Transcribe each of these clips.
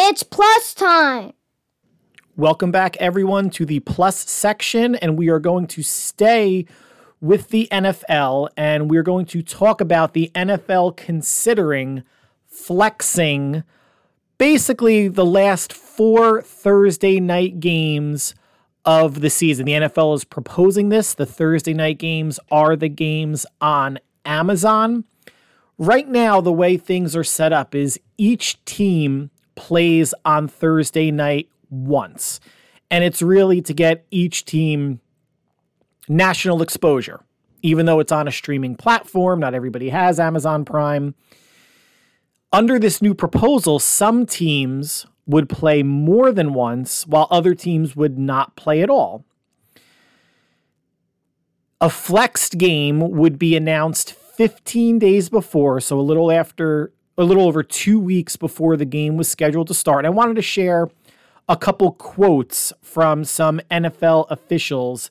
It's plus time. Welcome back, everyone, to the plus section, and we are going to stay with the NFL, and we're going to talk about the NFL considering flexing basically the last four Thursday night games of the season. The NFL is proposing this. The Thursday night games are the games on Amazon. Right now, the way things are set up is each team plays on Thursday night once. And it's really to get each team national exposure. Even though it's on a streaming platform, not everybody has Amazon Prime. Under this new proposal, some teams would play more than once, while other teams would not play at all. A flexed game would be announced 15 days before, so a little after, a little over two weeks before the game was scheduled to start. I wanted to share a couple quotes from some NFL officials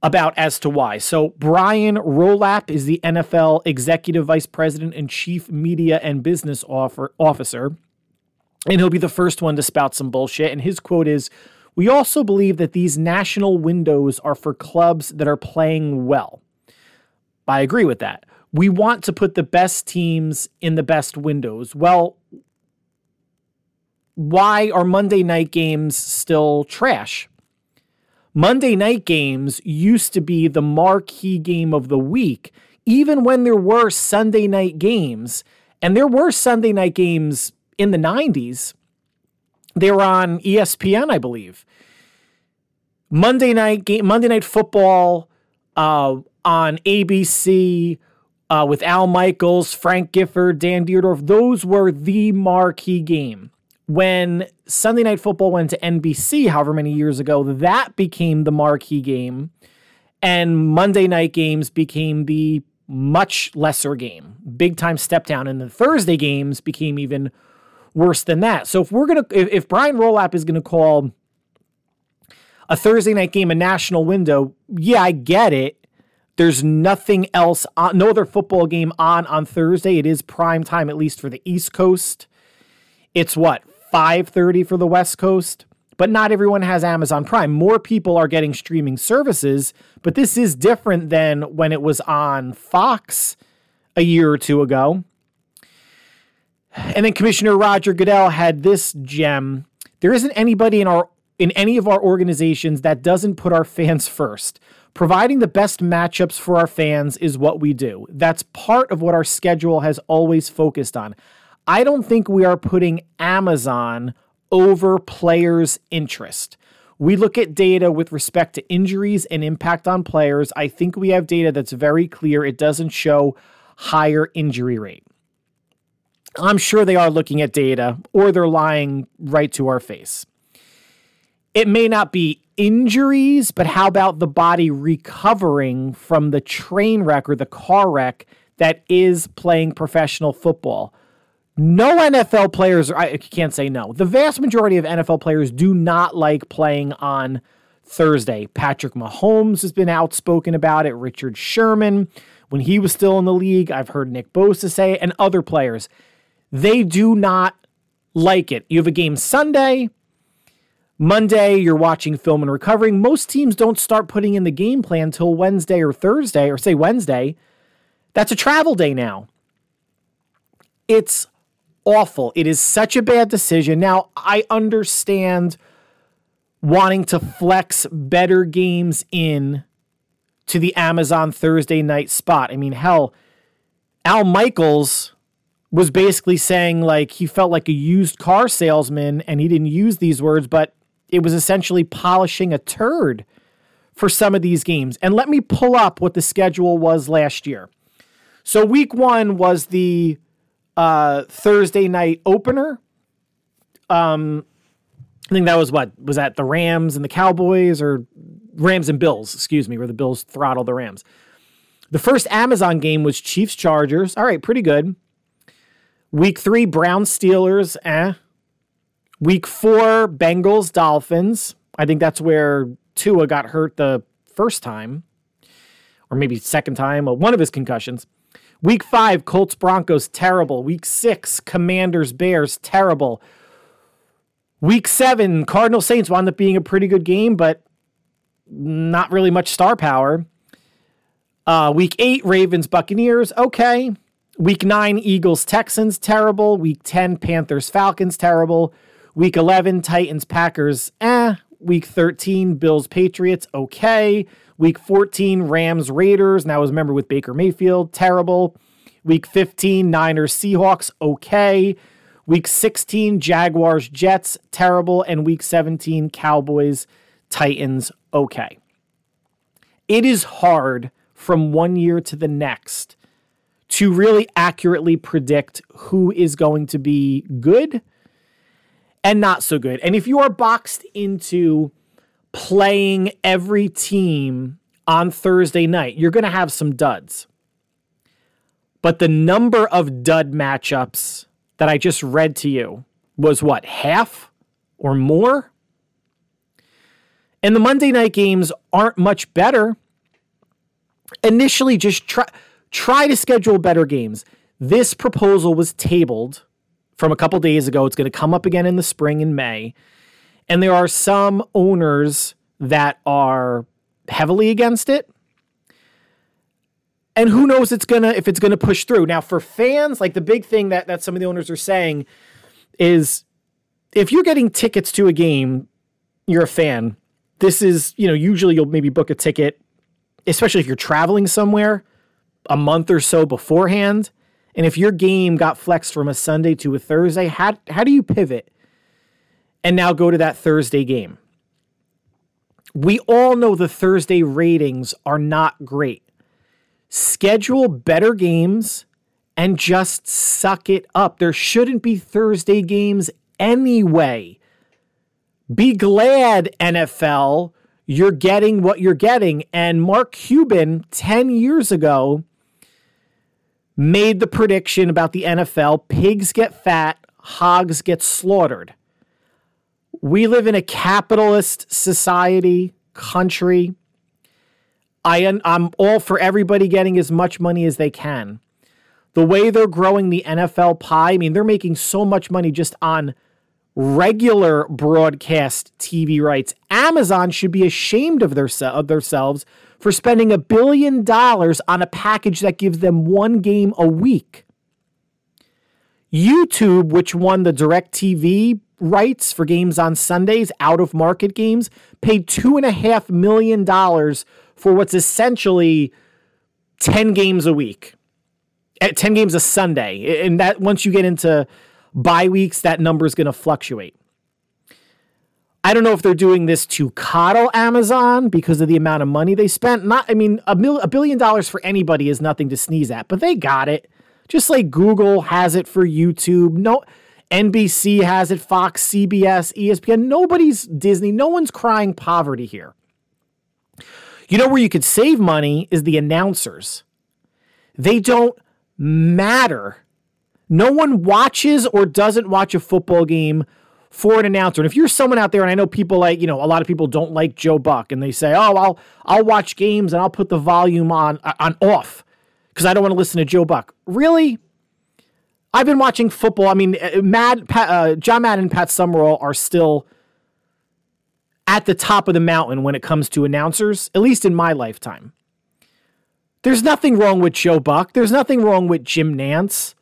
about as to why. So, Brian Rolapp is the NFL Executive Vice President and Chief Media and Business Officer, and he'll be the first one to spout some bullshit. And his quote is We also believe that these national windows are for clubs that are playing well. I agree with that. We want to put the best teams in the best windows. Well, why are Monday night games still trash? Monday night games used to be the marquee game of the week, even when there were Sunday night games. And there were Sunday night games in the 90s. They were on ESPN, I believe. Monday night game, Monday night football uh, on ABC uh, with Al Michaels, Frank Gifford, Dan Dierdorf. Those were the marquee game when Sunday Night Football went to NBC, however many years ago, that became the marquee game, and Monday night games became the much lesser game, big time step down, and the Thursday games became even worse than that. So if we're gonna, if, if Brian Rolapp is gonna call a Thursday night game a national window, yeah, I get it. There's nothing else on, no other football game on on Thursday. It is prime time, at least for the East Coast. It's what 5:30 for the West Coast. But not everyone has Amazon Prime. More people are getting streaming services, but this is different than when it was on Fox a year or two ago. And then Commissioner Roger Goodell had this gem. There isn't anybody in our in any of our organizations that doesn't put our fans first. Providing the best matchups for our fans is what we do. That's part of what our schedule has always focused on. I don't think we are putting Amazon over players' interest. We look at data with respect to injuries and impact on players. I think we have data that's very clear. It doesn't show higher injury rate. I'm sure they are looking at data or they're lying right to our face. It may not be injuries, but how about the body recovering from the train wreck or the car wreck that is playing professional football? No NFL players, I can't say no. The vast majority of NFL players do not like playing on Thursday. Patrick Mahomes has been outspoken about it. Richard Sherman, when he was still in the league, I've heard Nick Bosa say, it, and other players. They do not like it. You have a game Sunday. Monday, you're watching film and recovering. Most teams don't start putting in the game plan until Wednesday or Thursday, or say Wednesday. That's a travel day now. It's awful. It is such a bad decision. Now, I understand wanting to flex better games in to the Amazon Thursday night spot. I mean, hell, Al Michaels was basically saying like he felt like a used car salesman and he didn't use these words, but it was essentially polishing a turd for some of these games. And let me pull up what the schedule was last year. So week 1 was the uh, Thursday night opener. Um, I think that was what was that the Rams and the Cowboys or Rams and Bills, excuse me, where the Bills throttled the Rams. The first Amazon game was Chiefs Chargers. All right, pretty good. Week three, Browns Steelers. Eh. Week four, Bengals Dolphins. I think that's where Tua got hurt the first time, or maybe second time. One of his concussions. Week five, Colts Broncos, terrible. Week six, Commanders Bears, terrible. Week seven, Cardinal Saints wound up being a pretty good game, but not really much star power. Uh, week eight, Ravens Buccaneers, okay. Week nine, Eagles Texans, terrible. Week 10, Panthers Falcons, terrible. Week 11, Titans Packers, eh. Week 13, Bills Patriots, okay. Week 14, Rams Raiders. Now, as a member with Baker Mayfield, terrible. Week 15, Niners Seahawks, okay. Week 16, Jaguars Jets, terrible. And week 17, Cowboys Titans, okay. It is hard from one year to the next to really accurately predict who is going to be good and not so good. And if you are boxed into playing every team on Thursday night, you're going to have some duds. But the number of dud matchups that I just read to you was what, half or more? And the Monday night games aren't much better. Initially, just try try to schedule better games. This proposal was tabled from a couple days ago. It's going to come up again in the spring in May. And there are some owners that are heavily against it. And who knows it's gonna if it's gonna push through. Now for fans, like the big thing that, that some of the owners are saying is if you're getting tickets to a game, you're a fan. This is, you know, usually you'll maybe book a ticket, especially if you're traveling somewhere a month or so beforehand. And if your game got flexed from a Sunday to a Thursday, how, how do you pivot and now go to that Thursday game? We all know the Thursday ratings are not great. Schedule better games and just suck it up. There shouldn't be Thursday games anyway. Be glad, NFL, you're getting what you're getting. And Mark Cuban, 10 years ago, made the prediction about the NFL pigs get fat, hogs get slaughtered. We live in a capitalist society, country. I, I'm all for everybody getting as much money as they can. The way they're growing the NFL pie, I mean, they're making so much money just on regular broadcast TV rights. Amazon should be ashamed of, their, of themselves for spending a billion dollars on a package that gives them one game a week. YouTube, which won the direct TV rights for games on Sundays, out of market games, paid $2.5 million for what's essentially 10 games a week, at eh, 10 games a Sunday. And that once you get into bye weeks, that number is going to fluctuate. I don't know if they're doing this to coddle Amazon because of the amount of money they spent. Not, I mean, a, mil, a billion dollars for anybody is nothing to sneeze at, but they got it. Just like Google has it for YouTube. No, NBC has it, Fox, CBS, ESPN. Nobody's Disney. No one's crying poverty here. You know where you could save money is the announcers. They don't matter. No one watches or doesn't watch a football game for an announcer. And if you're someone out there, and I know people like, you know, a lot of people don't like Joe Buck, and they say, "Oh, I'll I'll watch games and I'll put the volume on uh, on off because I don't want to listen to Joe Buck." Really? I've been watching football. I mean, uh, Mad, Pat, uh, John Madden and Pat Summerall are still at the top of the mountain when it comes to announcers, at least in my lifetime. There's nothing wrong with Joe Buck. There's nothing wrong with Jim Nantz.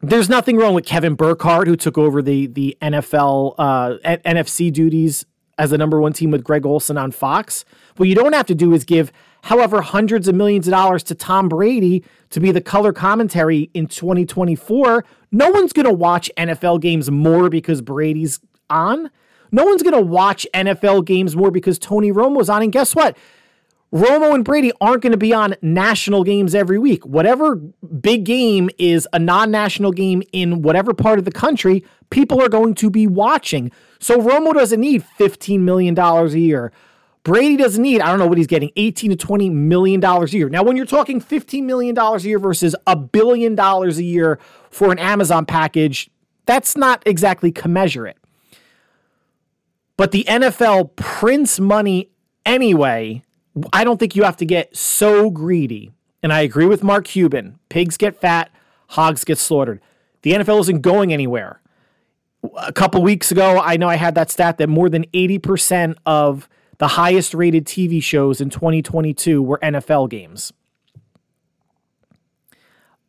There's nothing wrong with Kevin Burkhardt, who took over the the NFL uh, NFC duties as the number one team with Greg Olsen on Fox. What you don't have to do is give, however, hundreds of millions of dollars to Tom Brady to be the color commentary in 2024. No one's going to watch NFL games more because Brady's on. No one's going to watch NFL games more because Tony Romo's on. And guess what? Romo and Brady aren't going to be on national games every week. Whatever big game is a non national game in whatever part of the country, people are going to be watching. So Romo doesn't need $15 million a year. Brady doesn't need, I don't know what he's getting, 18 to 20 million dollars a year. Now, when you're talking 15 million dollars a year versus a billion dollars a year for an Amazon package, that's not exactly commensurate. But the NFL prints money anyway I don't think you have to get so greedy. And I agree with Mark Cuban pigs get fat, hogs get slaughtered. The NFL isn't going anywhere. a couple weeks ago, I know I had that stat that more than 80% of the highest rated TV shows in 2022 were NFL games.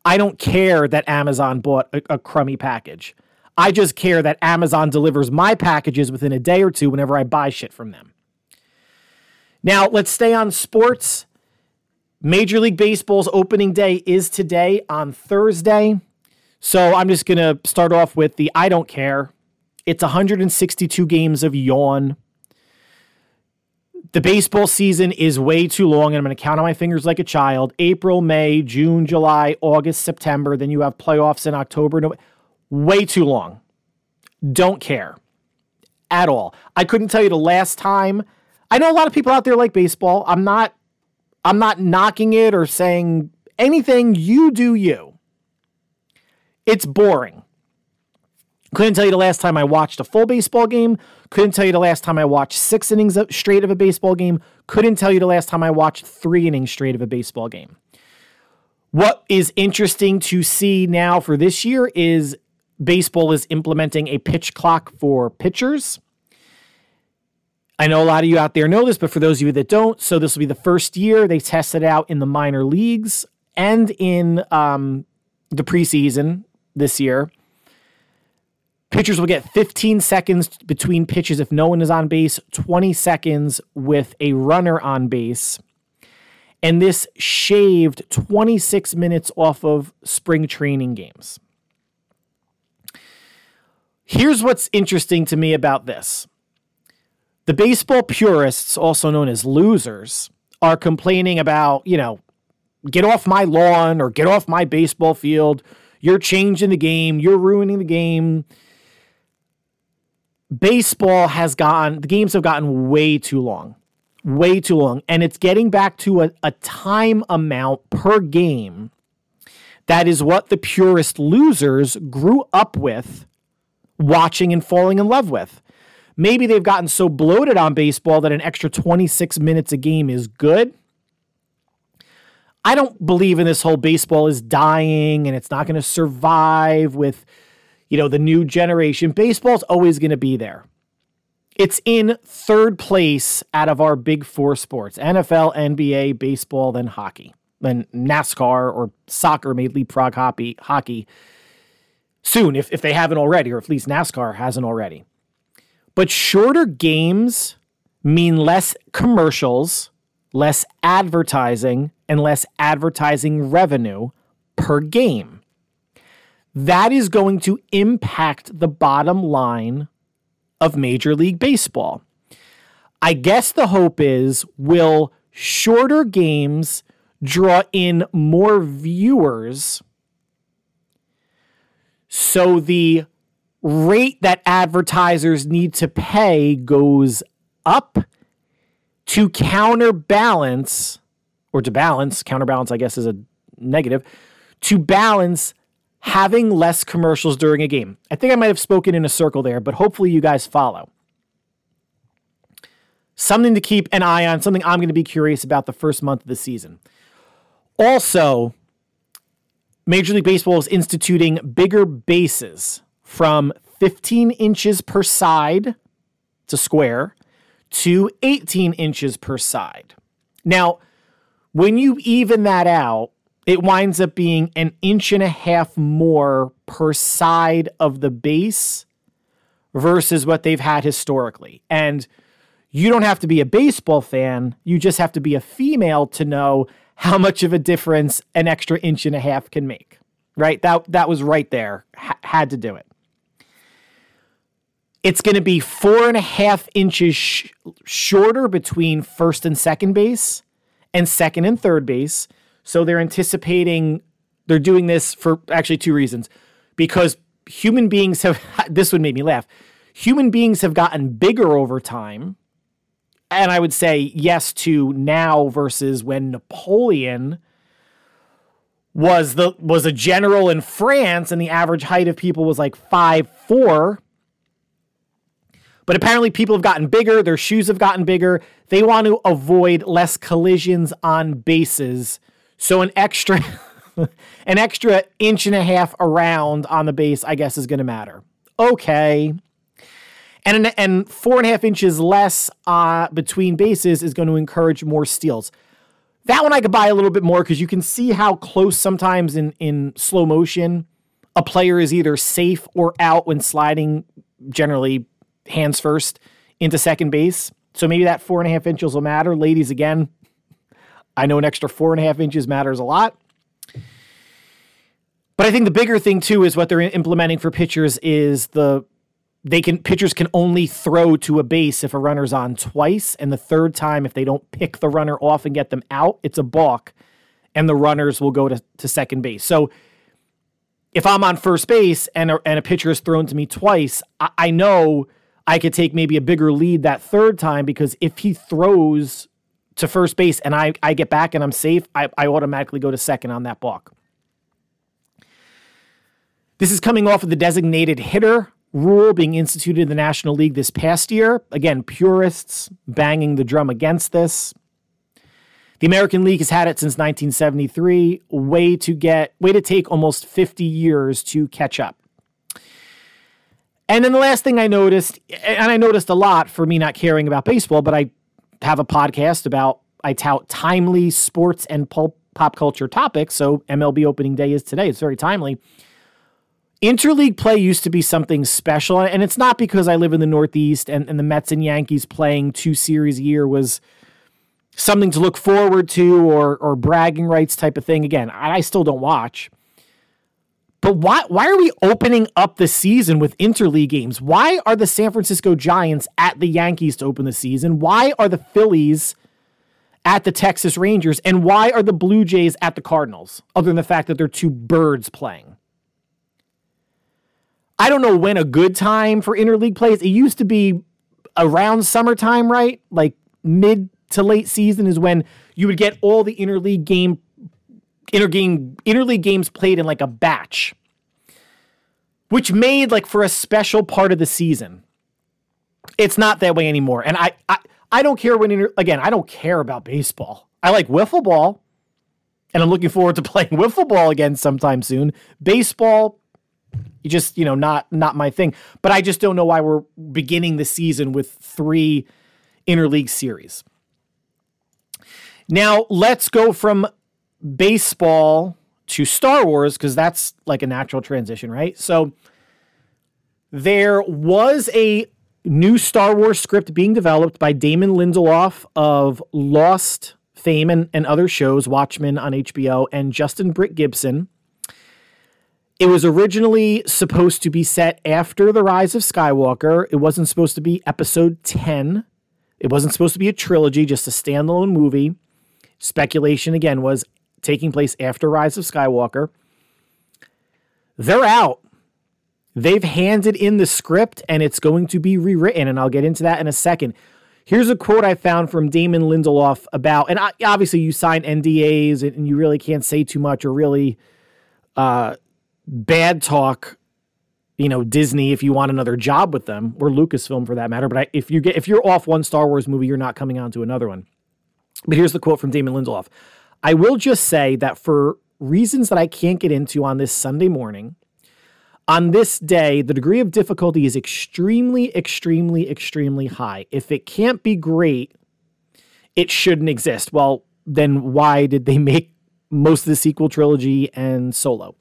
I don't care that Amazon bought a, a, crummy package. I just care that Amazon delivers my packages within a day or two whenever I buy shit from them. Now, let's stay on sports. Major League Baseball's opening day is today on Thursday. So I'm just going to start off with the I don't care. It's 162 games of yawn. The baseball season is way too long, and I'm going to count on my fingers like a child. April, May, June, July, August, September. Then you have playoffs in October. Way too long. Don't care at all. I couldn't tell you the last time. I know a lot of people out there like baseball. I'm not. I'm not knocking it or saying anything. You do you. It's boring. Couldn't tell you the last time I watched a full baseball game. Couldn't tell you the last time I watched six innings straight of a baseball game. Couldn't tell you the last time I watched three innings straight of a baseball game. What is interesting to see now for this year is baseball is implementing a pitch clock for pitchers. I know a lot of you out there know this, but for those of you that don't, so this will be the first year they tested out in the minor leagues and in um, the preseason this year. Pitchers will get 15 seconds between pitches if no one is on base, 20 seconds with a runner on base. And this shaved 26 minutes off of spring training games. Here's what's interesting to me about this the baseball purists, also known as losers, are complaining about, you know, get off my lawn or get off my baseball field. You're changing the game. You're ruining the game. Baseball has gotten, the games have gotten way too long, way too long. And it's getting back to a, a time amount per game that is what the purist losers grew up with watching and falling in love with. Maybe they've gotten so bloated on baseball that an extra 26 minutes a game is good. I don't believe in this whole baseball is dying and it's not going to survive with, you know, the new generation. Baseball's always going to be there. It's in third place out of our big four sports NFL, NBA, baseball, then hockey. Then NASCAR or soccer may leapfrog hockey, hockey soon if, if they haven't already, or at least NASCAR hasn't already. But shorter games mean less commercials, less advertising, and less advertising revenue per game. That is going to impact the bottom line of Major League Baseball. I guess the hope is will shorter games draw in more viewers so the rate that advertisers need to pay goes up to counterbalance or to balance, counterbalance, I guess, is a negative, to balance having less commercials during a game. I think I might have spoken in a circle there, but hopefully you guys follow. Something to keep an eye on, something I'm going to be curious about the first month of the season. Also, Major League Baseball is instituting bigger bases from 15 inches per side, a square, to 18 inches per side. Now, when you even that out, it winds up being an inch and a half more per side of the base versus what they've had historically. And you don't have to be a baseball fan, you just have to be a female to know how much of a difference an extra inch and a half can make. Right? That that was right there. H- had to do it. It's going to be four and a half inches sh- shorter between first and second base and second and third base. So they're anticipating they're doing this for actually two reasons. Because human beings have this would make me laugh. Human beings have gotten bigger over time. And I would say yes to now versus when Napoleon was the was a general in France and the average height of people was like five four. But apparently people have gotten bigger, their shoes have gotten bigger. They want to avoid less collisions on bases. So an extra an extra inch and a half around on the base, I guess, is going to matter. okay. And, an, and four and a half inches less uh, between bases is going to encourage more steals. That one I could buy a little bit more because you can see how close sometimes in, in slow motion a player is either safe or out when sliding, generally hands first, into second base. So maybe that four and a half inches will matter. Ladies, again, I know an extra four and a half inches matters a lot. But I think the bigger thing too is what they're implementing for pitchers is the they can pitchers can only throw to a base if a runner's on twice, and the third time if they don't pick the runner off and get them out, it's a balk, and the runners will go to, to second base. So if I'm on first base and a, and a pitcher is thrown to me twice, I, I know I could take maybe a bigger lead that third time because if he throws to first base and I, I get back and I'm safe, I, I automatically go to second on that balk. This is coming off of the designated hitter rule being instituted in the National League this past year. Again, purists banging the drum against this. The American League has had it since 1973. Way to get, way to take almost 50 years to catch up. And then the last thing I noticed, and I noticed a lot for me not caring about baseball, but I have a podcast about I tout timely sports and pulp, pop culture topics. So MLB opening day is today. It's very timely. Interleague play used to be something special, and it's not because I live in the Northeast and, and the Mets and Yankees playing two series a year was something to look forward to or or bragging rights type of thing. Again, I still don't watch. But why why are we opening up the season with interleague games? Why are the San Francisco Giants at the Yankees to open the season? Why are the Phillies at the Texas Rangers? And why are the Blue Jays at the Cardinals? Other than the fact that they're two birds playing. I don't know when a good time for interleague plays. It used to be around summertime, right? Like mid to late season is when you would get all the interleague game intergame interleague games played in like a batch. Which made like for a special part of the season. It's not that way anymore. And I I, I don't care when inter- again, I don't care about baseball. I like wiffle ball. And I'm looking forward to playing wiffle ball again sometime soon. Baseball, you just you know not not my thing. But I just don't know why we're beginning the season with three interleague series. Now let's go from baseball to Star Wars because that's like a natural transition, right? So there was a new Star Wars script being developed by Damon Lindelof of Lost fame and, and other shows, Watchmen on HBO, and Justin Britt Gibson it was originally supposed to be set after The Rise of Skywalker. It wasn't supposed to be episode 10. It wasn't supposed to be a trilogy, just a standalone movie. Speculation again was taking place after Rise of Skywalker. They're out. They've handed in the script and it's going to be rewritten, and I'll get into that in a second. Here's a quote I found from Damon Lindelof about, and obviously you sign NDAs and you really can't say too much or really uh, bad talk you know Disney if you want another job with them or Lucasfilm for that matter. But I, if you get if you're off one Star Wars movie, you're not coming on to another one. But here's the quote from Damon Lindelof: "I will just say that for reasons that I can't get into on this Sunday morning." On this day, the degree of difficulty is extremely, extremely, extremely high. If it can't be great, it shouldn't exist. Well, then why did they make most of the sequel trilogy and Solo?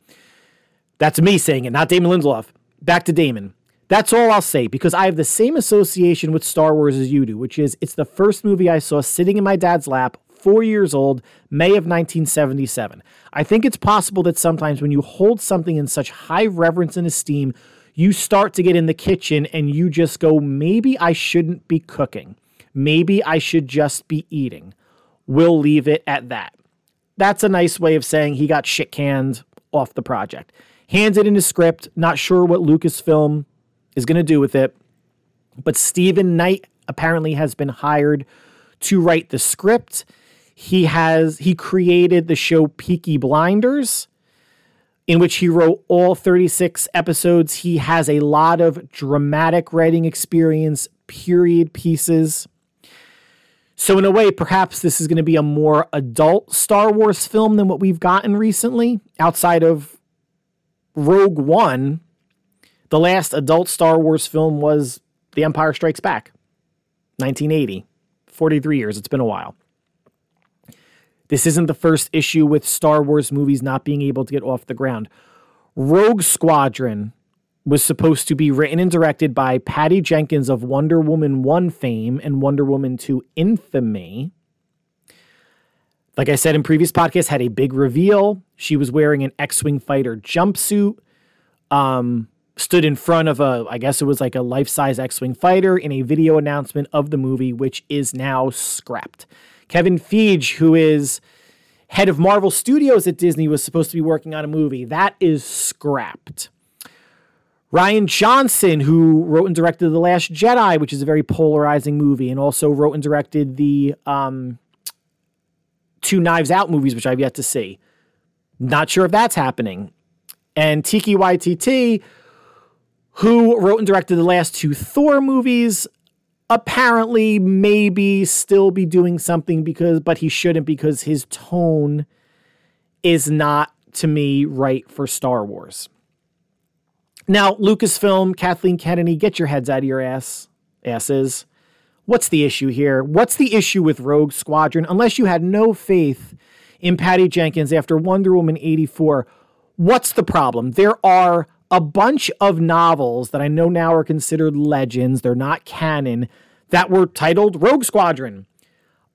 That's me saying it, not Damon Lindelof. Back to Damon. That's all I'll say because I have the same association with Star Wars as you do, which is it's the first movie I saw sitting in my dad's lap, four years old, May of 1977. I think it's possible that sometimes when you hold something in such high reverence and esteem, you start to get in the kitchen and you just go, maybe I shouldn't be cooking. Maybe I should just be eating. We'll leave it at that. That's a nice way of saying he got shit canned off the project hands it in a script, not sure what Lucasfilm is going to do with it. But Steven Knight apparently has been hired to write the script. He has he created the show Peaky Blinders in which he wrote all 36 episodes. He has a lot of dramatic writing experience, period pieces. So, in a way, perhaps this is going to be a more adult Star Wars film than what we've gotten recently, outside of Rogue One, The last adult Star Wars film was The Empire Strikes Back, 1980. 43 years. It's been a while. This isn't the first issue with Star Wars movies not being able to get off the ground. Rogue Squadron was supposed to be written and directed by Patty Jenkins of Wonder Woman 1 fame and Wonder Woman 2 infamy. Like I said in previous podcasts, had a big reveal. She was wearing an X-wing fighter jumpsuit. Um, stood in front of a, I guess it was like a life-size X-wing fighter in a video announcement of the movie, which is now scrapped. Kevin Feige, who is head of Marvel Studios at Disney, was supposed to be working on a movie. That is scrapped. Rian Johnson, who wrote and directed The Last Jedi, which is a very polarizing movie, and also wrote and directed the um, two Knives Out movies, which I've yet to see. Not sure if that's happening. And Taika Waititi, who wrote and directed the last two Thor movies, apparently maybe still be doing something because but he shouldn't because his tone is not to me right for Star Wars. Now, Lucasfilm, Kathleen Kennedy, get your heads out of your ass asses. What's the issue here? What's the issue with Rogue Squadron? Unless you had no faith in Patty Jenkins after Wonder Woman 84, what's the problem? There are a bunch of novels that I know now are considered legends, they're not canon, that were titled Rogue Squadron.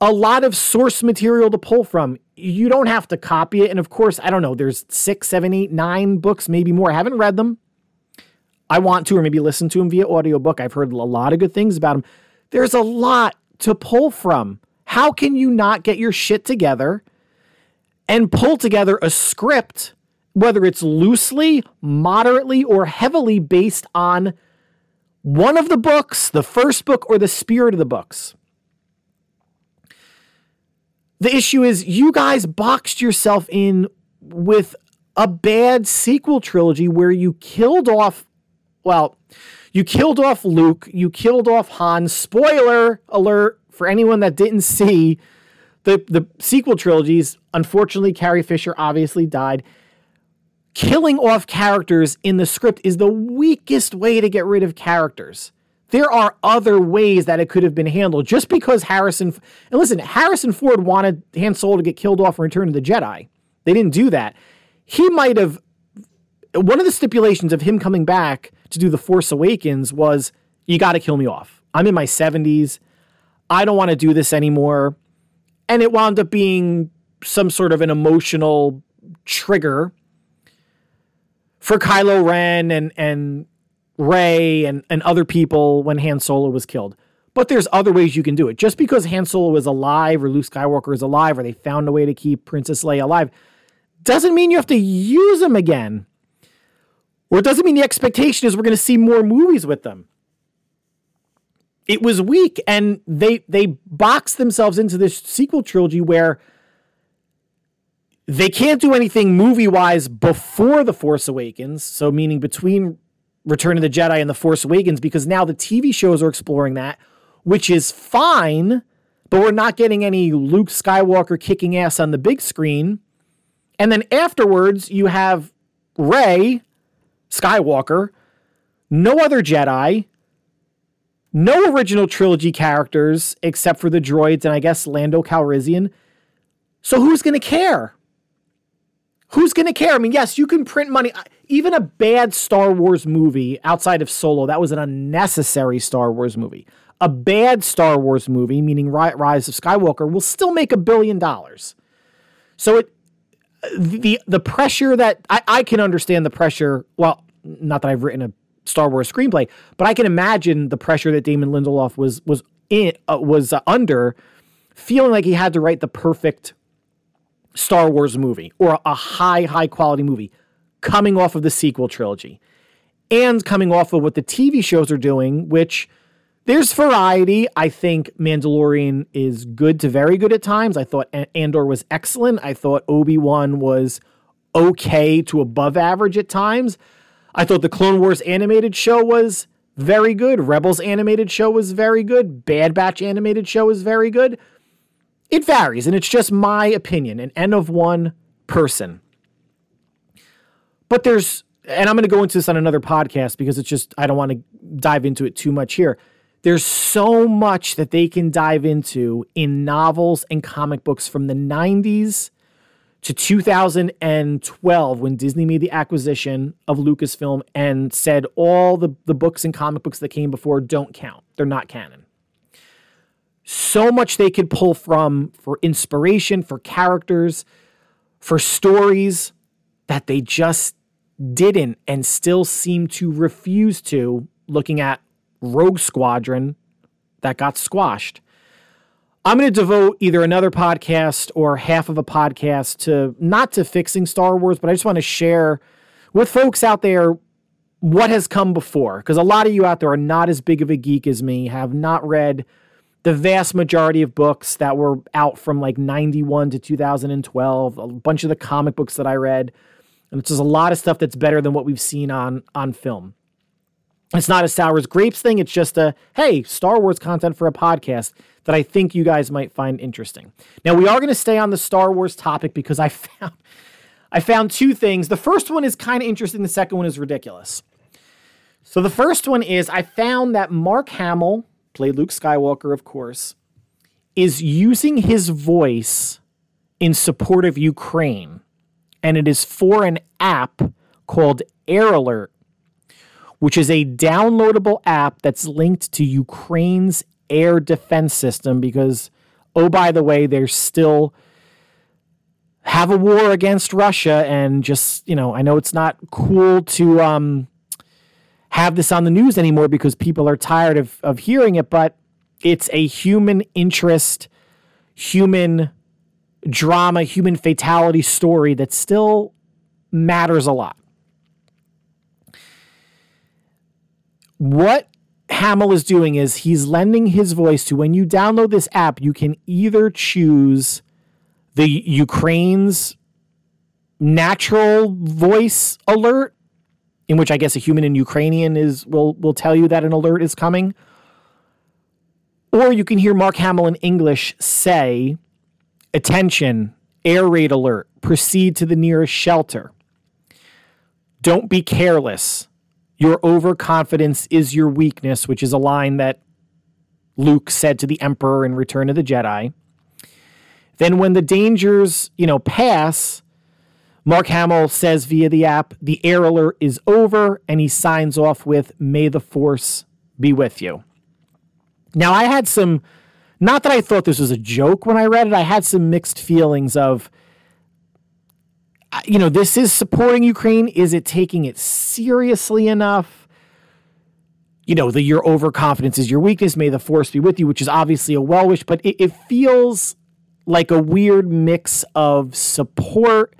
A lot of source material to pull from. You don't have to copy it. And of course, I don't know, there's six, seven, eight, nine books, maybe more. I haven't read them. I want to, or maybe listen to them via audiobook. I've heard a lot of good things about them. There's a lot to pull from. How can you not get your shit together and pull together a script whether it's loosely, moderately, or heavily based on one of the books, the first book, or the spirit of the books. The issue is you guys boxed yourself in with a bad sequel trilogy where you killed off, well, you killed off Luke, you killed off Han. Spoiler alert for anyone that didn't see the, the sequel trilogies. Unfortunately, Carrie Fisher obviously died killing off characters in the script is the weakest way to get rid of characters. There are other ways that it could have been handled. Just because Harrison and listen, Harrison Ford wanted Han Solo to get killed off in Return of the Jedi. They didn't do that. He might have one of the stipulations of him coming back to do The Force Awakens was you got to kill me off. I'm in my 70s. I don't want to do this anymore. And it wound up being some sort of an emotional trigger for Kylo Ren and and Rey and, and other people when Han Solo was killed. But there's other ways you can do it. Just because Han Solo is alive or Luke Skywalker is alive or they found a way to keep Princess Leia alive doesn't mean you have to use them again. Or it doesn't mean the expectation is we're going to see more movies with them. It was weak and they they boxed themselves into this sequel trilogy where they can't do anything movie wise before The Force Awakens, so meaning between Return of the Jedi and The Force Awakens, because now the TV shows are exploring that, which is fine, but we're not getting any Luke Skywalker kicking ass on the big screen. And then afterwards, you have Rey Skywalker, no other Jedi, no original trilogy characters except for the droids and I guess Lando Calrissian. So who's going to care? Who's going to care? I mean, yes, you can print money. Even a bad Star Wars movie outside of Solo, that was an unnecessary Star Wars movie. A bad Star Wars movie, meaning Rise of Skywalker, will still make a billion dollars. So it the the pressure that I, I can understand the pressure. Well, not that I've written a Star Wars screenplay, but I can imagine the pressure that Damon Lindelof was was in uh, was uh, under, feeling like he had to write the perfect Star Wars movie or a high, high quality movie coming off of the sequel trilogy and coming off of what the TV shows are doing, which there's variety. I think Mandalorian is good to very good at times. I thought Andor was excellent. I thought Obi Wan was okay to above average at times. I thought the Clone Wars animated show was very good. Rebels animated show was very good. Bad Batch animated show was very good. It varies, and it's just my opinion, an N of one person. But there's and I'm going to go into this on another podcast because it's just, I don't want to dive into it too much here. There's so much that they can dive into in novels and comic books from the 90s to 2012 when Disney made the acquisition of Lucasfilm and said all the, the books and comic books that came before don't count. They're not canon. So much they could pull from for inspiration, for characters, for stories that they just didn't and still seem to refuse to, looking at Rogue Squadron that got squashed. I'm going to devote either another podcast or half of a podcast to not to fixing Star Wars, but I just want to share with folks out there what has come before. Because a lot of you out there are not as big of a geek as me, have not read the vast majority of books that were out from like 91 to 2012, a bunch of the comic books that I read. And it's just a lot of stuff that's better than what we've seen on on film. It's not a sour as grapes thing. It's just a hey, Star Wars content for a podcast that I think you guys might find interesting. Now we are going to stay on the Star Wars topic because I found I found two things. The first one is kind of interesting. The second one is ridiculous. So the first one is I found that Mark Hamill, played Luke Skywalker, of course, is using his voice in support of Ukraine, and it is for an app called Air Alert which is a downloadable app that's linked to Ukraine's air defense system because, oh, by the way, they're still have a war against Russia. And just, you know, I know it's not cool to um, have this on the news anymore because people are tired of, of hearing it, but it's a human interest, human drama, human fatality story that still matters a lot. what Hamill is doing is he's lending his voice to when you download this app, you can either choose the Ukraine's natural voice alert, in which I guess a human in Ukrainian is will will tell you that an alert is coming. Or you can hear Mark Hamill in English say, Attention, air raid alert, proceed to the nearest shelter. Don't be careless. Your overconfidence is your weakness, which is a line that Luke said to the Emperor in Return of the Jedi. Then, when the dangers, you know, pass, Mark Hamill says via the app, the air alert is over, and he signs off with, May the Force be with you. Now, I had some, not that I thought this was a joke when I read it, I had some mixed feelings of, you know, this is supporting Ukraine. Is it taking it seriously enough? You know, the your overconfidence is your weakness. May the force be with you, which is obviously a well wish, but it, it feels like a weird mix of support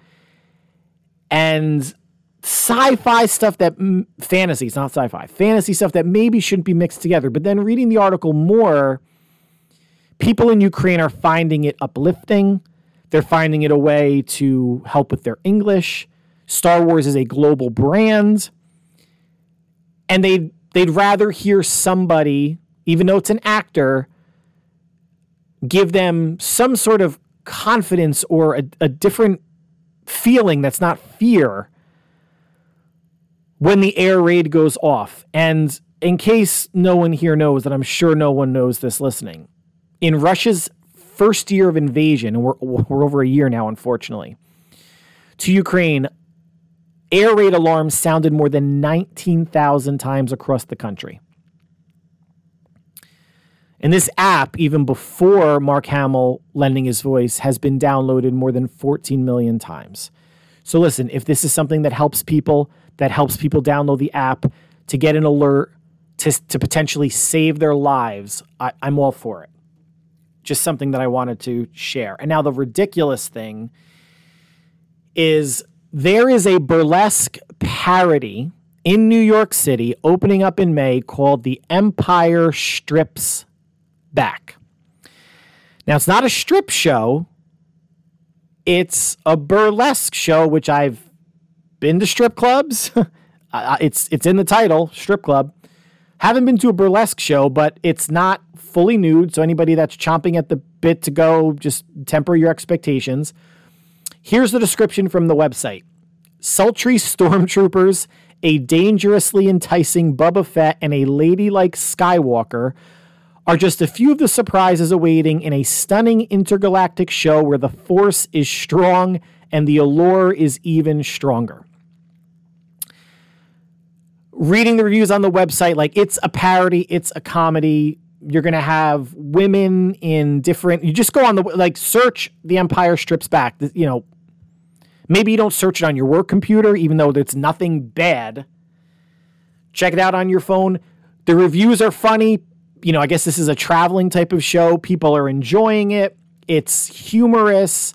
and sci-fi stuff that mm, fantasy it's not sci-fi fantasy stuff that maybe shouldn't be mixed together but then reading the article more people in ukraine are finding it uplifting they're finding it a way to help with their English. Star Wars is a global brand. And they'd, they'd rather hear somebody, even though it's an actor, give them some sort of confidence or a, a different feeling that's not fear when the air raid goes off. And in case no one here knows, that I'm sure no one knows this listening, in Russia's first year of invasion, and we're, we're over a year now, unfortunately, to Ukraine, air raid alarms sounded more than 19,000 times across the country. And this app, even before Mark Hamill lending his voice, has been downloaded more than 14 million times. So listen, if this is something that helps people, that helps people download the app to get an alert, to, to potentially save their lives, I, I'm all for it just something that I wanted to share. And now the ridiculous thing is there is a burlesque parody in New York City opening up in May called The Empire Strips Back. Now, it's not a strip show, it's a burlesque show, which I've been to strip clubs. It's, it's in the title, strip club. Haven't been to a burlesque show, but it's not fully nude. So anybody that's chomping at the bit to go, just temper your expectations. Here's the description from the website sultry stormtroopers, a dangerously enticing Boba Fett, and a ladylike Skywalker are just a few of the surprises awaiting in a stunning intergalactic show where the Force is strong and the allure is even stronger. Reading the reviews on the website, like it's a parody, it's a comedy. You're going to have women in different, you just go on the, like, search The Empire Strips Back. You know, maybe you don't search it on your work computer, even though it's nothing bad. Check it out on your phone. The reviews are funny you know, I guess this is a traveling type of show. People are enjoying it. It's humorous.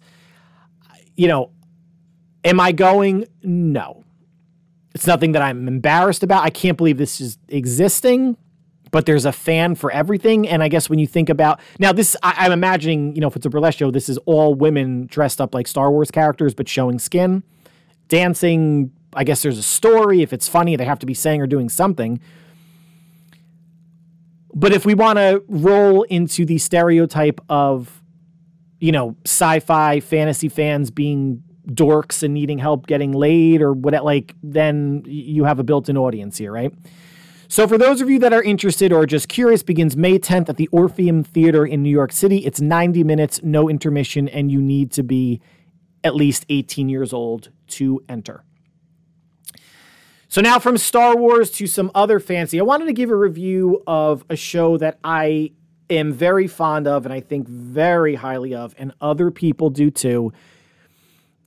You know, am I going? No. It's nothing that I'm embarrassed about. I can't believe this is existing, but there's a fan for everything. And I guess when you think about now, this I, am I'm imagining, you know, if it's a burlesque show, this is all women dressed up like Star Wars characters, but showing skin, dancing. I guess there's a story. If it's funny, they have to be saying or doing something. But if we want to roll into the stereotype of, you know, sci fi fantasy fans being dorks and needing help getting laid or what, like, then you have a built in audience here, right? So, for those of you that are interested or just curious, begins May 10th at the Orpheum Theater in New York City. It's 90 minutes, no intermission, and you need to be at least 18 years old to enter. So now from Star Wars to some other fancy, I wanted to give a review of a show that I am very fond of and I think very highly of, and other people do too,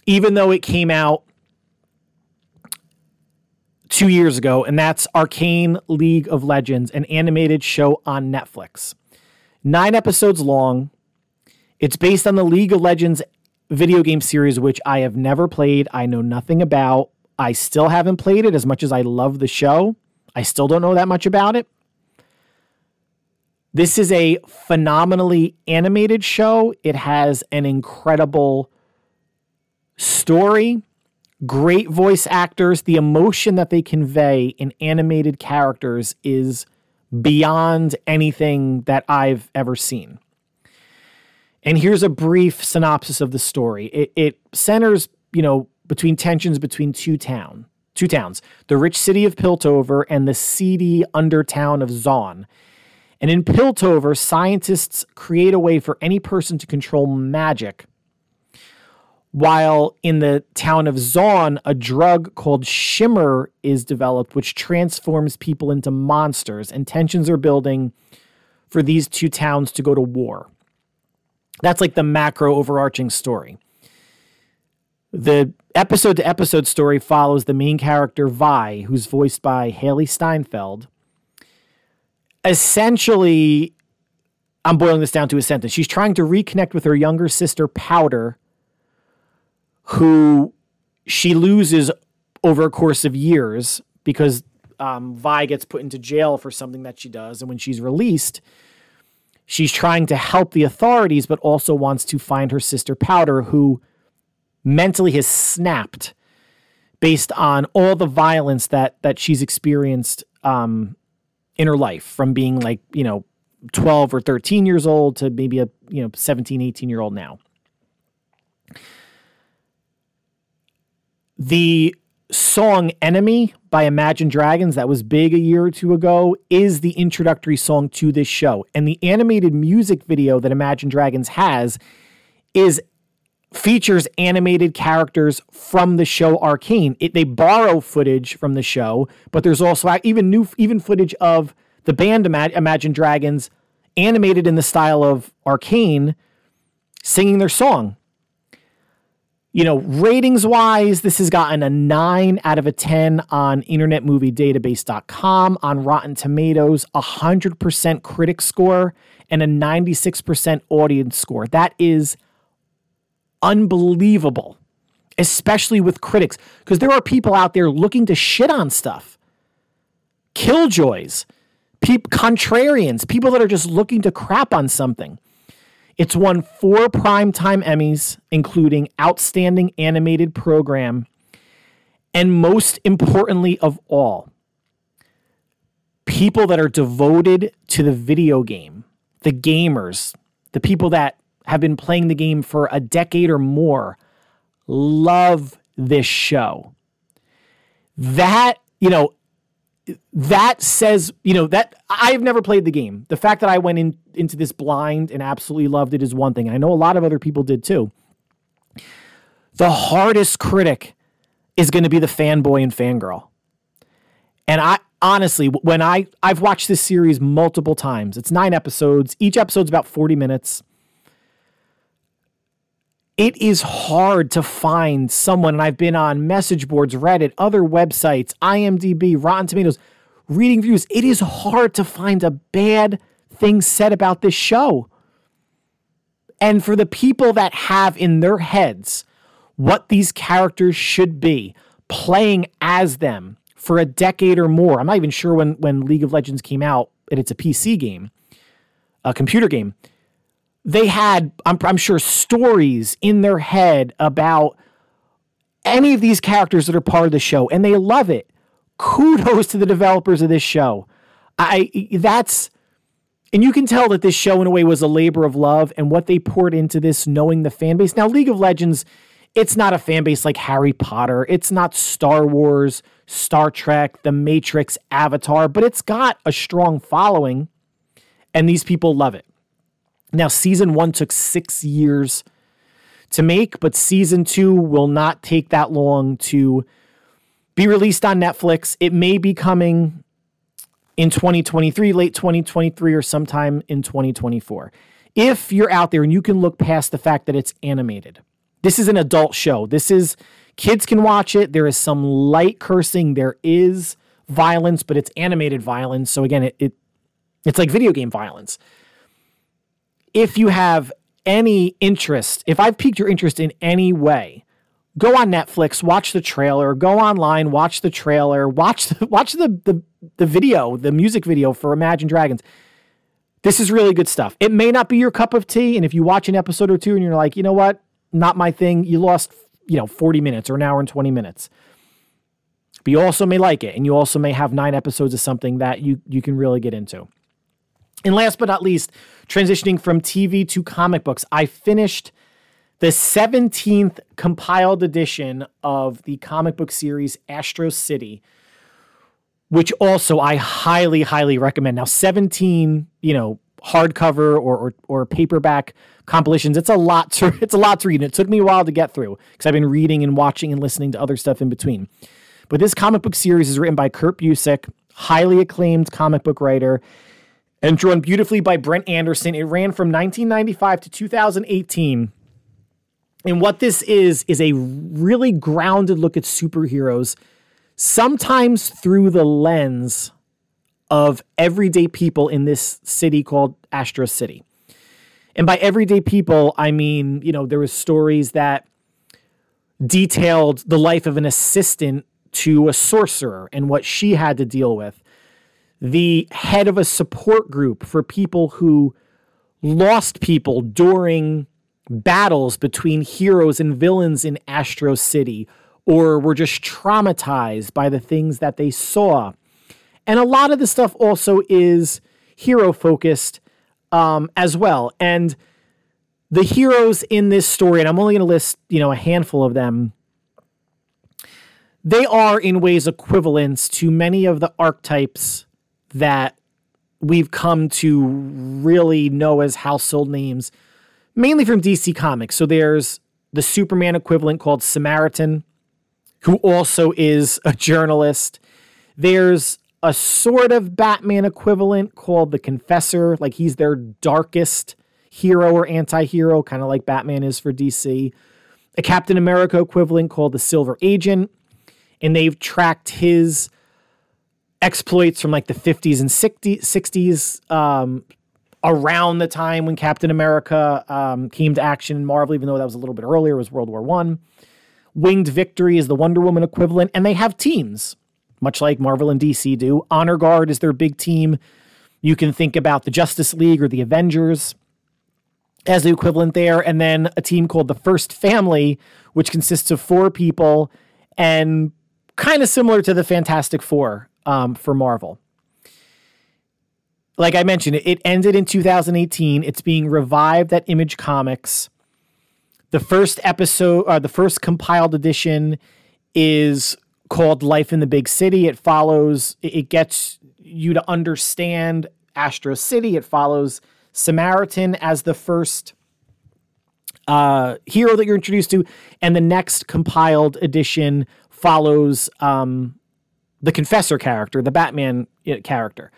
even though it came out two years ago, and that's Arcane League of Legends, an animated show on Netflix. Nine episodes long. It's based on the League of Legends video game series, which I have never played. I know nothing about. I still haven't played it as much as I love the show. I still don't know that much about it. This is a phenomenally animated show. It has an incredible story, great voice actors. The emotion that they convey in animated characters is beyond anything that I've ever seen. And here's a brief synopsis of the story. It, it centers, you know, between tensions between two town, two towns, the rich city of Piltover and the seedy undertown of Zaun. And in Piltover, scientists create a way for any person to control magic. While in the town of Zaun, a drug called Shimmer is developed, which transforms people into monsters, and tensions are building for these two towns to go to war. That's like the macro overarching story. The episode to episode story follows the main character, Vi, who's voiced by Hailee Steinfeld. Essentially, I'm boiling this down to a sentence. She's trying to reconnect with her younger sister, Powder, who she loses over a course of years because um, Vi gets put into jail for something that she does. And when she's released, she's trying to help the authorities, but also wants to find her sister, Powder, who mentally has snapped based on all the violence that that she's experienced um, in her life from being like you know 12 or 13 years old to maybe a you know 17 18 year old now. The song enemy by imagine dragons that was big a year or two ago is the introductory song to this show. And the animated music video that imagine dragons has is features animated characters from the show Arcane. It, they borrow footage from the show, but there's also even new even footage of the band Imagine Dragons animated in the style of Arcane singing their song. You know, ratings wise, this has gotten a 9 out of a 10 on internetmoviedatabase.com, on Rotten Tomatoes, 100% critic score, and a 96% audience score. That is unbelievable, especially with critics, because there are people out there looking to shit on stuff. Killjoys, peop- contrarians, people that are just looking to crap on something. It's won four primetime Emmys, including Outstanding Animated Program, and most importantly of all, people that are devoted to the video game, the gamers, the people that have been playing the game for a decade or more love this show. that, you know, that says, you know, that I've never played the game. The fact that I went in into this blind and absolutely loved it is one thing. I know a lot of other people did too. The hardest critic is going to be the fanboy and fangirl. And I honestly, when I I've watched this series multiple times. It's 9 episodes. Each episode's about 40 minutes. It is hard to find someone, and I've been on message boards, Reddit, other websites, IMDb, Rotten Tomatoes, reading views. It is hard to find a bad thing said about this show. And for the people that have in their heads what these characters should be, playing as them for a decade or more. I'm not even sure when when League of Legends came out and it's a PC game, a computer game. They had, I'm, I'm sure, stories in their head about any of these characters that are part of the show, and they love it. Kudos to the developers of this show. I that's and you can tell that this show in a way was a labor of love and what they poured into this knowing the fan base. Now League of Legends it's not a fan base like Harry Potter. It's not Star Wars, Star Trek, The Matrix, Avatar, but it's got a strong following and these people love it. Now, season one took six years to make, but season two will not take that long to be released on Netflix. It may be coming in 2023, late 2023, or sometime in 2024. If you're out there and you can look past the fact that it's animated, this is an adult show. This is kids can watch it. There is some light cursing. There is violence, but it's animated violence. So again, it, it it's like video game violence. If you have any interest, if I've piqued your interest in any way, go on Netflix, watch the trailer, go online, watch the trailer, watch the, watch the, the the video, the music video for Imagine Dragons. This is really good stuff. It may not be your cup of tea, and if you watch an episode or two and you're like, you know what, not my thing. You lost, you know, 40 minutes or an hour and 20 minutes. But you also may like it, and you also may have nine episodes of something that you you can really get into. And last but not least, transitioning from TV to comic books, I finished the 17th compiled edition of the comic book series Astro City, which also I highly, highly recommend. Now, 17, you know, hardcover or, or, or paperback compilations. It's a lot to it's a lot to read. And it took me a while to get through because I've been reading and watching and listening to other stuff in between. But this comic book series is written by Kurt Busiek, highly acclaimed comic book writer, and drawn beautifully by Brent Anderson. It ran from 1995 to 2018. And what this is is a really grounded look at superheroes, sometimes through the lens of everyday people in this city called Astro City. And by everyday people, I mean, you know, there was stories that detailed the life of an assistant to a sorcerer and what she had to deal with. The head of a support group for people who lost people during battles between heroes and villains in Astro City or were just traumatized by the things that they saw. And a lot of the stuff also is hero focused um, as well. And the heroes in this story, and I'm only going to list, you know, a handful of them, they are in ways equivalents to many of the archetypes that we've come to really know as household names, mainly from DC Comics. So there's the Superman equivalent called Samaritan, who also is a journalist. There's a sort of Batman equivalent called the Confessor. Like he's their darkest hero or anti hero, kind of like Batman is for DC. A Captain America equivalent called the Silver Agent. And they've tracked his exploits from like the 50s and 60s um, around the time when Captain America um, came to action in Marvel, even though that was a little bit earlier, it was World War One. Winged Victory is the Wonder Woman equivalent, and they have teams much like Marvel and DC do. Honor Guard is their big team. You can think about the Justice League or the Avengers as the equivalent there, and then a team called the First Family, which consists of four people and kind of similar to the Fantastic Four um, for Marvel. Like I mentioned, it ended in 2018. It's being revived at Image Comics. The first episode, uh, the first compiled edition, is called Life in the Big City. It follows, it gets you to understand Astro City. It follows Samaritan as the first uh, hero that you're introduced to, and the next compiled edition follows um, the Confessor character, the Batman uh, character.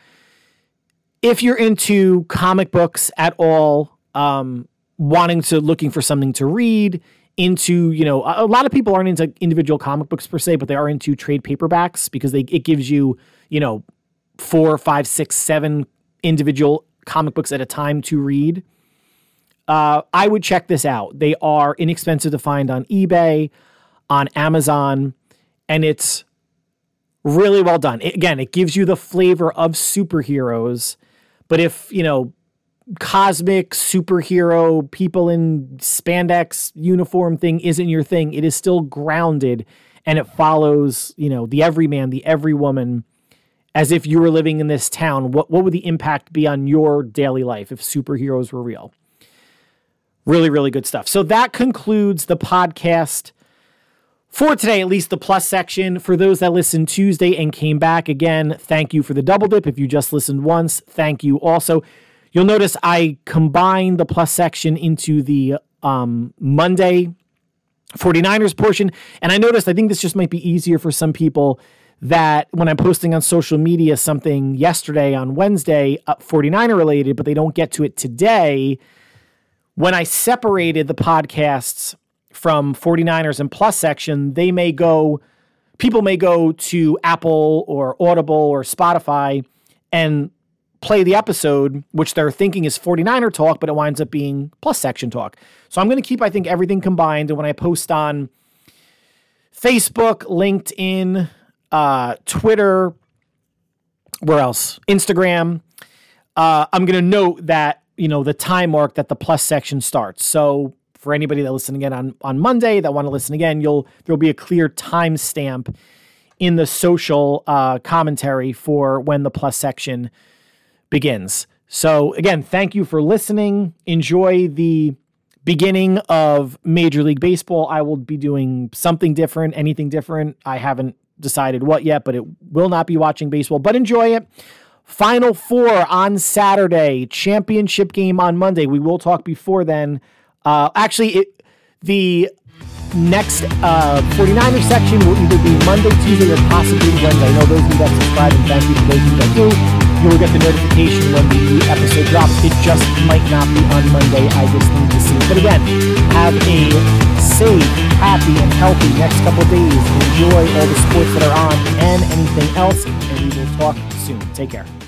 If you're into comic books at all, um, wanting to looking for something to read, into you know a, a lot of people aren't into individual comic books per se, but they are into trade paperbacks because they it gives you you know four, five, six, seven individual comic books at a time to read. Uh, I would check this out. They are inexpensive to find on eBay, on Amazon, and it's really well done. It, again, it gives you the flavor of superheroes, but if you know cosmic superhero people in spandex uniform thing isn't your thing, it is still grounded and it follows you know the everyman, the everywoman as if you were living in this town, what, what would the impact be on your daily life if superheroes were real? Really, really good stuff. So that concludes the podcast for today, at least the plus section. For those that listened Tuesday and came back again, thank you for the double dip. If you just listened once, thank you also. You'll notice I combined the plus section into the um, Monday 49ers portion. And I noticed, I think this just might be easier for some people that when I'm posting on social media something yesterday on Wednesday, uh, 49er related, but they don't get to it today, when I separated the podcasts from 49ers and plus section, they may go, people may go to Apple or Audible or Spotify and play the episode, which they're thinking is 49er talk, but it winds up being plus section talk. So I'm going to keep, I think, everything combined. And when I post on Facebook, LinkedIn, uh, Twitter, where else? Instagram. Uh, I'm going to note that, you know, the time mark that the plus section starts. So for anybody that listen again on, on Monday that want to listen again, you'll there'll be a clear timestamp in the social uh, commentary for when the plus section begins. So again, thank you for listening. Enjoy the beginning of Major League Baseball. I will be doing something different, anything different. I haven't decided what yet, but it will not be watching baseball, but enjoy it. Final four on Saturday, championship game on Monday. We will talk before then. Uh, actually, it, the next uh, 49er section will either be Monday, Tuesday, or possibly Wednesday. I know those of you that subscribe, and thank you to those of you that do. You will get the notification when the episode drops. It just might not be on Monday. I just need to see. But again, have a safe, happy, and healthy next couple days. Enjoy all the sports that are on and anything else, and we will talk soon. Take care.